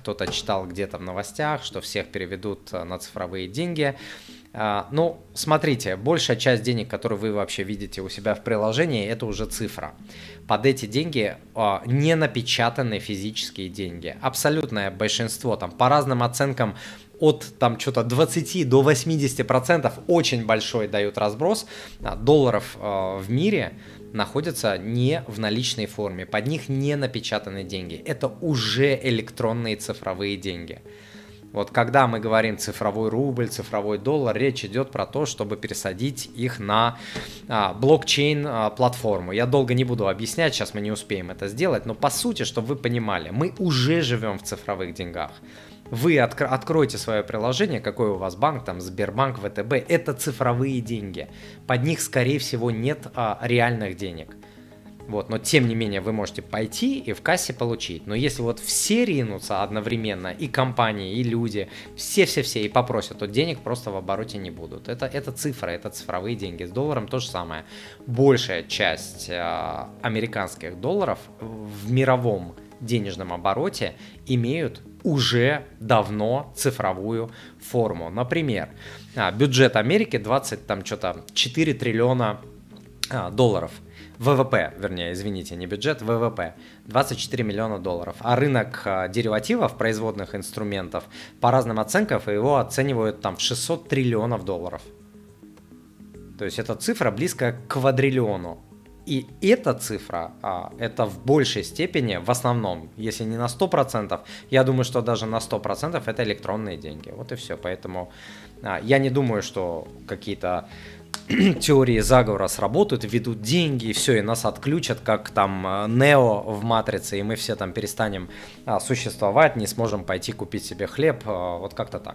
кто-то читал где-то в новостях, что всех переведут на цифровые деньги. А, ну, смотрите, большая часть денег, которые вы вообще видите у себя в приложении, это уже цифра. Под эти деньги а, не напечатанные физические деньги. Абсолютное большинство, там по разным оценкам от там что-то 20 до 80 процентов очень большой дают разброс а, долларов в мире находятся не в наличной форме, под них не напечатаны деньги. Это уже электронные цифровые деньги. Вот когда мы говорим цифровой рубль, цифровой доллар, речь идет про то, чтобы пересадить их на а, блокчейн а. Я долго не буду объяснять, сейчас мы не успеем это сделать, но по сути, чтобы вы понимали, мы уже живем в цифровых деньгах. Вы откро- откроете свое приложение, какой у вас банк, там Сбербанк, ВТБ, это цифровые деньги. Под них, скорее всего, нет а, реальных денег. Вот, но тем не менее вы можете пойти и в кассе получить. Но если вот все ринутся одновременно, и компании, и люди, все-все-все и попросят, то денег просто в обороте не будут. Это, это цифра, это цифровые деньги. С долларом то же самое. Большая часть э, американских долларов в мировом денежном обороте имеют уже давно цифровую форму. Например, а, бюджет Америки 20, там что-то 4 триллиона а, долларов – ВВП, вернее, извините, не бюджет, ВВП, 24 миллиона долларов. А рынок а, деривативов, производных инструментов, по разным оценкам его оценивают там в 600 триллионов долларов. То есть эта цифра близко к квадриллиону. И эта цифра, а, это в большей степени, в основном, если не на 100%, я думаю, что даже на 100% это электронные деньги. Вот и все. Поэтому а, я не думаю, что какие-то теории заговора сработают, ведут деньги, и все, и нас отключат, как там э, Нео в Матрице, и мы все там перестанем а, существовать, не сможем пойти купить себе хлеб, а, вот как-то так.